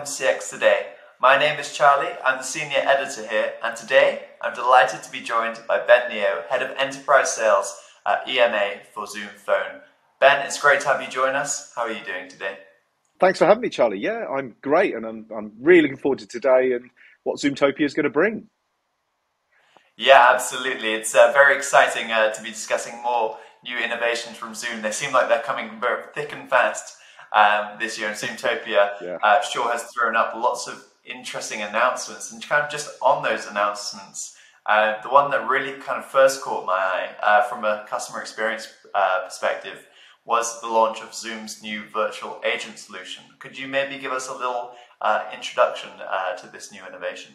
welcome to CX Today. My name is Charlie, I'm the senior editor here, and today I'm delighted to be joined by Ben Neo, Head of Enterprise Sales at EMEA for Zoom Phone. Ben, it's great to have you join us. How are you doing today? Thanks for having me, Charlie. Yeah, I'm great, and I'm, I'm really looking forward to today and what Zoomtopia is going to bring. Yeah, absolutely. It's uh, very exciting uh, to be discussing more new innovations from Zoom. They seem like they're coming very thick and fast um, this year, and Zoomtopia yeah. uh, sure has thrown up lots of interesting announcements. And kind of just on those announcements, uh, the one that really kind of first caught my eye uh, from a customer experience uh, perspective was the launch of Zoom's new virtual agent solution. Could you maybe give us a little uh, introduction uh, to this new innovation?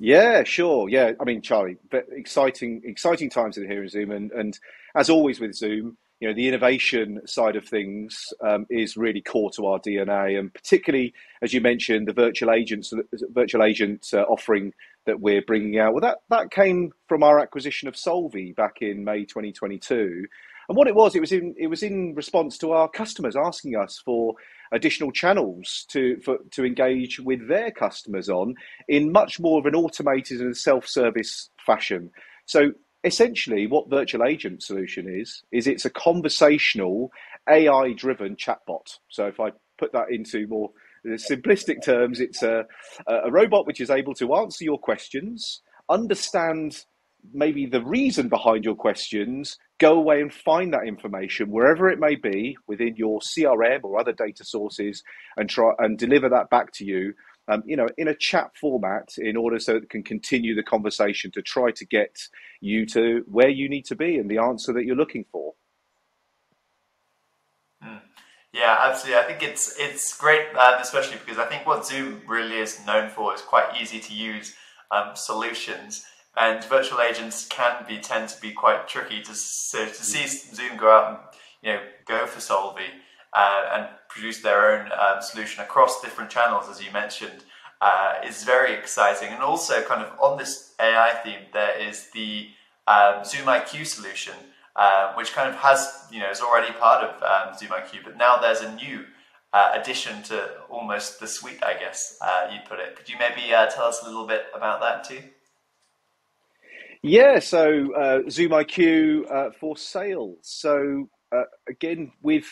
Yeah, sure. Yeah, I mean, Charlie, but exciting, exciting times in here in Zoom, and, and as always with Zoom, you know, the innovation side of things um, is really core to our DNA, and particularly as you mentioned, the virtual agents, virtual agent uh, offering that we're bringing out. Well, that that came from our acquisition of Solvvy back in May 2022, and what it was, it was in it was in response to our customers asking us for additional channels to for, to engage with their customers on in much more of an automated and self-service fashion. So essentially, what virtual agent solution is is it's a conversational AI-driven chatbot. So if I put that into more uh, simplistic terms, it's a a robot which is able to answer your questions, understand maybe the reason behind your questions, go away and find that information wherever it may be within your CRM or other data sources and try and deliver that back to you. Um, you know, in a chat format, in order so it can continue the conversation to try to get you to where you need to be and the answer that you're looking for. Mm. Yeah, absolutely. I think it's it's great, um, especially because I think what Zoom really is known for is quite easy to use um, solutions and virtual agents can be tend to be quite tricky to so to see Zoom go out and you know go for Solvvy uh, and produce their own um, solution across different channels, as you mentioned, uh, is very exciting. And also, kind of on this AI theme, there is the um, Zoom IQ solution, uh, which kind of has you know is already part of um, Zoom IQ, but now there's a new uh, addition to almost the suite, I guess uh, you'd put it. Could you maybe uh, tell us a little bit about that too? Yeah, so Zoom IQ for sales. So again, with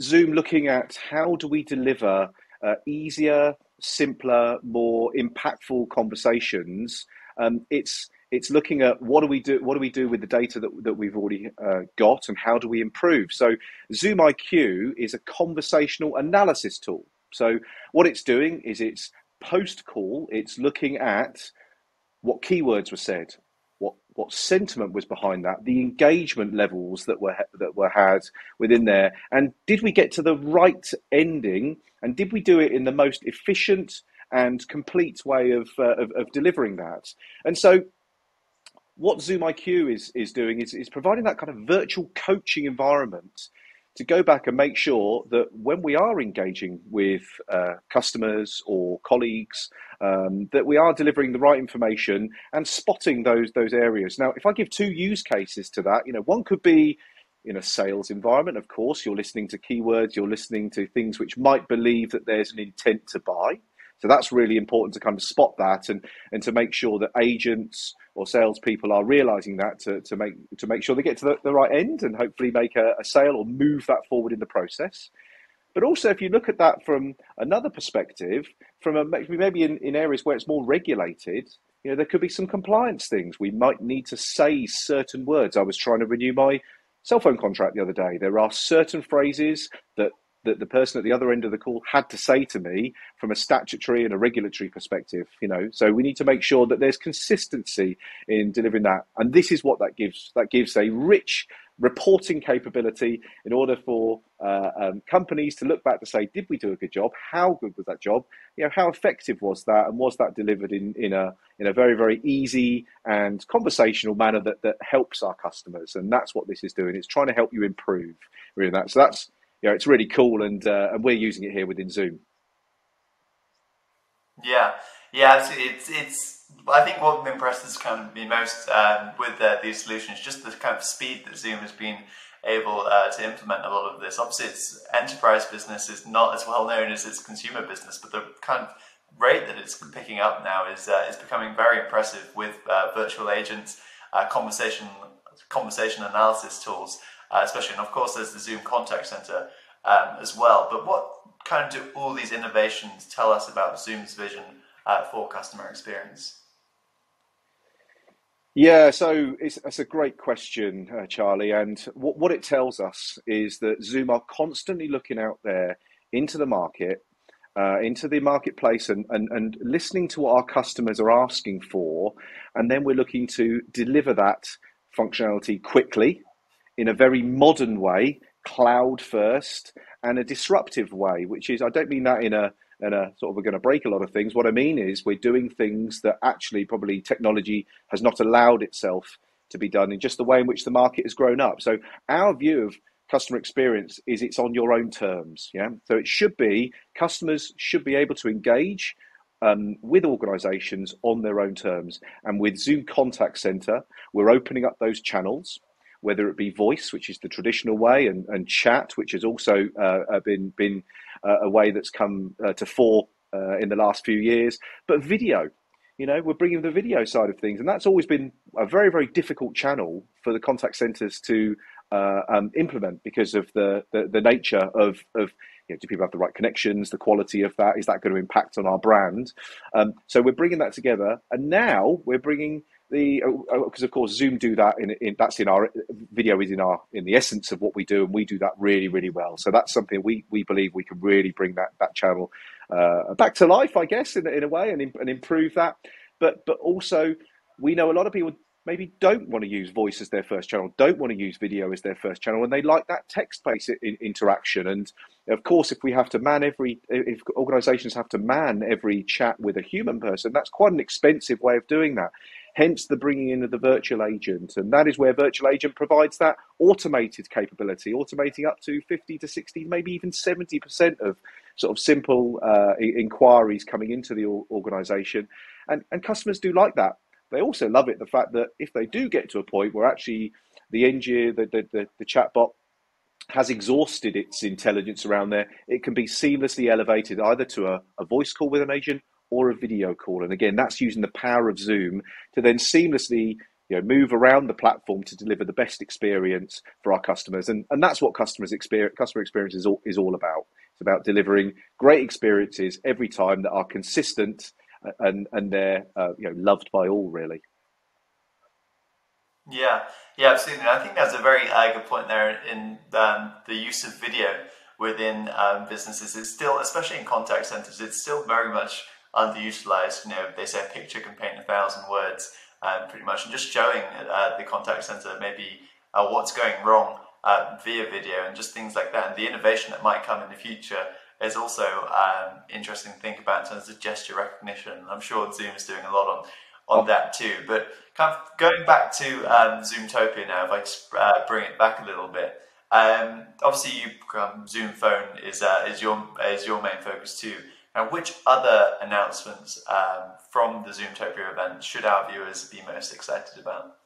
Zoom looking at how do we deliver uh, easier, simpler, more impactful conversations. Um, it's it's looking at what do we do what do we do with the data that, that we've already uh, got and how do we improve so zoom iq is a conversational analysis tool so what it's doing is it's post call it's looking at what keywords were said what sentiment was behind that, the engagement levels that were that were had within there, and did we get to the right ending, and did we do it in the most efficient and complete way of uh, of, of, delivering that? And so, what Zoom IQ is is doing is is providing that kind of virtual coaching environment to go back and make sure that when we are engaging with uh, customers or colleagues, um, that we are delivering the right information and spotting those those areas. Now, if I give two use cases to that, you know, one could be in a sales environment. Of course, you're listening to keywords, you're listening to things which might believe that there's an intent to buy. So that's really important to kind of spot that and, and to make sure that agents or salespeople are realizing that to, to make to make sure they get to the, the right end and hopefully make a, a sale or move that forward in the process. But also, if you look at that from another perspective, from a, maybe in, in areas where it's more regulated, you know, there could be some compliance things. We might need to say certain words. I was trying to renew my cell phone contract the other day. There are certain phrases that that the person at the other end of the call had to say to me from a statutory and a regulatory perspective you know. So we need to make sure that there's consistency in delivering that. And this is what that gives that gives a rich reporting capability in order for uh, um, companies to look back to say did we do a good job? How good was that job? You know how effective was that? And was that delivered in in a in a very very easy and conversational manner that that helps our customers? And that's what this is doing. It's trying to help you improve really. That so that's you know, it's really cool, and uh, and we're using it here within Zoom. Yeah, yeah, absolutely. It's it's. I think what impresses kind of me most um, with uh, these solutions just the kind of speed that Zoom has been able uh, to implement a lot of this. Obviously, its enterprise business is not as well known as its consumer business, but the kind of rate that it's picking up now is uh, is becoming very impressive with uh, virtual agents, uh, conversation conversation analysis tools, uh, especially, and of course, there's the Zoom Contact Center um, as well. But what kind of do all these innovations tell us about Zoom's vision uh, for customer experience? Yeah, so it's, it's a great question, uh, Charlie. And what, what it tells us is that Zoom are constantly looking out there into the market, uh, into the marketplace, and, and, and listening to what our customers are asking for. And then we're looking to deliver that functionality quickly in a very modern way, cloud first, and a disruptive way, which is, I don't mean that in a and a sort of we're going to break a lot of things. What I mean is we're doing things that actually probably technology has not allowed itself to be done in just the way in which the market has grown up. So our view of customer experience is it's on your own terms. Yeah. So it should be customers should be able to engage um, with organizations on their own terms. And with Zoom Contact Center, we're opening up those channels, whether it be voice, which is the traditional way, and, and chat, which has also uh, uh been, been uh, a way that's come uh, to fore in the last few years, but video. You know, we're bringing the video side of things, and that's always been a very, very difficult channel for the contact centers to uh, um, implement because of the, the, the nature of, of you know, do people have the right connections, the quality of that, is that going to impact on our brand? Um, so we're bringing that together, and now we're bringing the because uh, of course Zoom do that in, in that's in our video is in our in the essence of what we do, and we do that really really well. So that's something we we believe we can really bring that that channel uh, back to life, I guess, in in a way, and and improve that. But but also we know a lot of people maybe don't want to use voice as their first channel, don't want to use video as their first channel, and they like that text-based interaction. And of course, if we have to man every, if organisations have to man every chat with a human person, that's quite an expensive way of doing that. Hence the bringing in of the virtual agent, and that is where virtual agent provides that automated capability, automating up to 50 to 60, maybe even 70% of sort of simple uh, inquiries coming into the organisation, and and customers do like that. They also love it the fact that if they do get to a point where actually the engineer, the, the, the, the chatbot has exhausted its intelligence around there, it can be seamlessly elevated either to a, a voice call with an agent or a video call. And again, that's using the power of Zoom to then seamlessly you know, move around the platform to deliver the best experience for our customers. And, and that's what customers experience, customer experience is all, is all about. It's about delivering great experiences every time that are consistent and and they're uh, you know loved by all really. Yeah, yeah, absolutely. I think that's a very uh, good point there in um, the use of video within um, businesses. It's still, especially in contact centers, it's still very much underutilized. You know, they say a picture can paint a thousand words, um, pretty much, and just showing uh, the contact center maybe uh, what's going wrong uh, via video and just things like that, and the innovation that might come in the future is also um, interesting to think about in terms of gesture recognition. I'm sure Zoom is doing a lot on on that too. But kind of going back to um, Zoomtopia now, if I just uh, bring it back a little bit. Um, obviously, you, um, Zoom Phone is uh, is your is your main focus too. Now, which other announcements um, from the Zoomtopia event should our viewers be most excited about?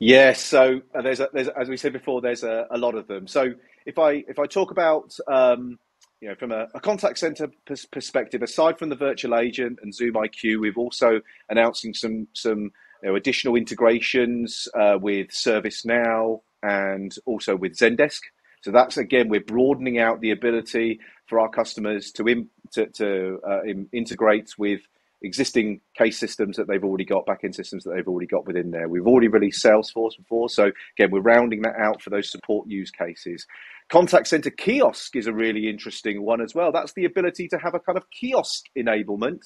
Yes, so uh, there's, a, there's as we said before, there's a, a lot of them. So if I if I talk about um, you know from a, a contact center pers- perspective, aside from the virtual agent and Zoom IQ, we've also announcing some some you know, additional integrations uh, with ServiceNow and also with Zendesk. So that's again, we're broadening out the ability for our customers to in, to, to uh, in, integrate with existing case systems that they've already got, backend systems that they've already got within there. We've already released Salesforce before, so again, we're rounding that out for those support use cases. Contact center kiosk is a really interesting one as well. That's the ability to have a kind of kiosk enablement,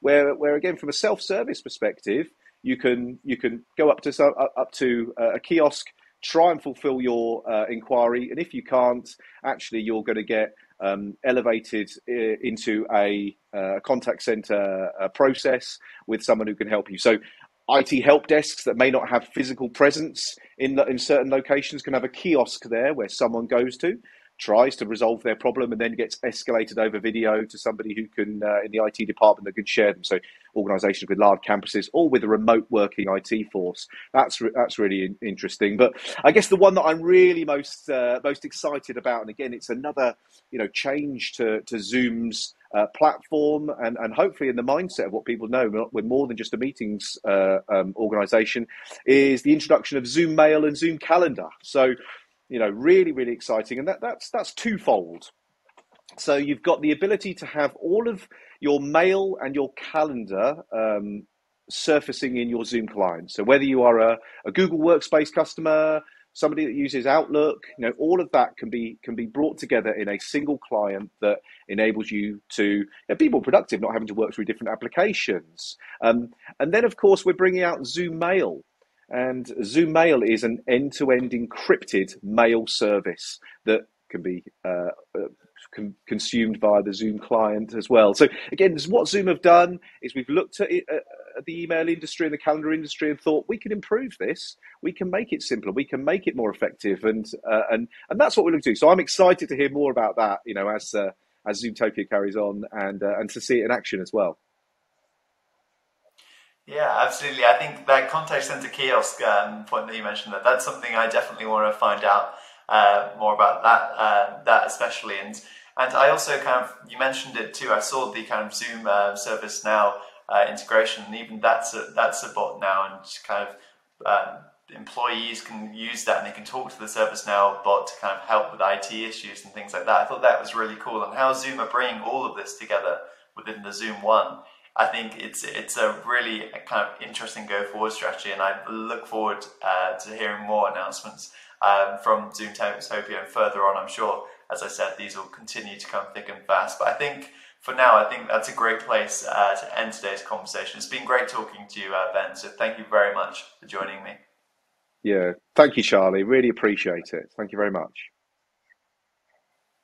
where, where again, from a self-service perspective, you can you can go up to up to a kiosk, try and fulfill your uh, inquiry, and if you can't, actually, you're going to get um, elevated uh, into a uh, contact center uh, process with someone who can help you. So, IT help desks that may not have physical presence in in certain locations can have a kiosk there where someone goes to. Tries to resolve their problem and then gets escalated over video to somebody who can uh, in the IT department that can share them. So organisations with large campuses or with a remote working IT force. That's re- that's really in- interesting. But I guess the one that I'm really most uh, most excited about, and again, it's another you know change to to Zoom's uh, platform and, and hopefully in the mindset of what people know we're more than just a meetings uh, um, organization is the introduction of zoom mail and zoom calendar so you know really really exciting and that, that's that's twofold so you've got the ability to have all of your mail and your calendar um, surfacing in your zoom client so whether you are a, a google workspace customer somebody that uses Outlook, you know, all of that can be can be brought together in a single client that enables you to you know, be more productive, not having to work through different applications. Um, and then, of course, we're bringing out Zoom Mail. And Zoom Mail is an end-to-end encrypted mail service that can be uh, uh con- consumed via the Zoom client as well. So again, what Zoom have done is we've looked at, it, uh, at the email industry and the calendar industry and thought we can improve this. We can make it simpler. We can make it more effective, and uh, and and that's what we're looking to do. So I'm excited to hear more about that. You know, as uh, as Zoomtopia carries on, and uh, and to see it in action as well. Yeah, absolutely. I think that contact center kiosk um, point that you mentioned that that's something I definitely want to find out uh, more about that uh, that especially and and I also kind of you mentioned it too. I saw the kind of Zoom uh, ServiceNow uh, integration, and even that's a that's a bot now, and kind of um, employees can use that and they can talk to the ServiceNow bot to kind of help with IT issues and things like that. I thought that was really cool, and how Zoom are bringing all of this together within the Zoom One. I think it's it's a really kind of interesting go forward strategy, and I look forward uh, to hearing more announcements um, from Zoomtopia and further on. I'm sure as I said, these will continue to come thick and fast. But I think for now, I think that's a great place uh, to end today's conversation. It's been great talking to you, uh, Ben. So thank you very much for joining me. Yeah, thank you, Charlie. Really appreciate it. Thank you very much.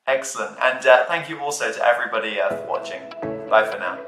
Excellent. And uh, thank you also to everybody uh, for watching. Bye for now.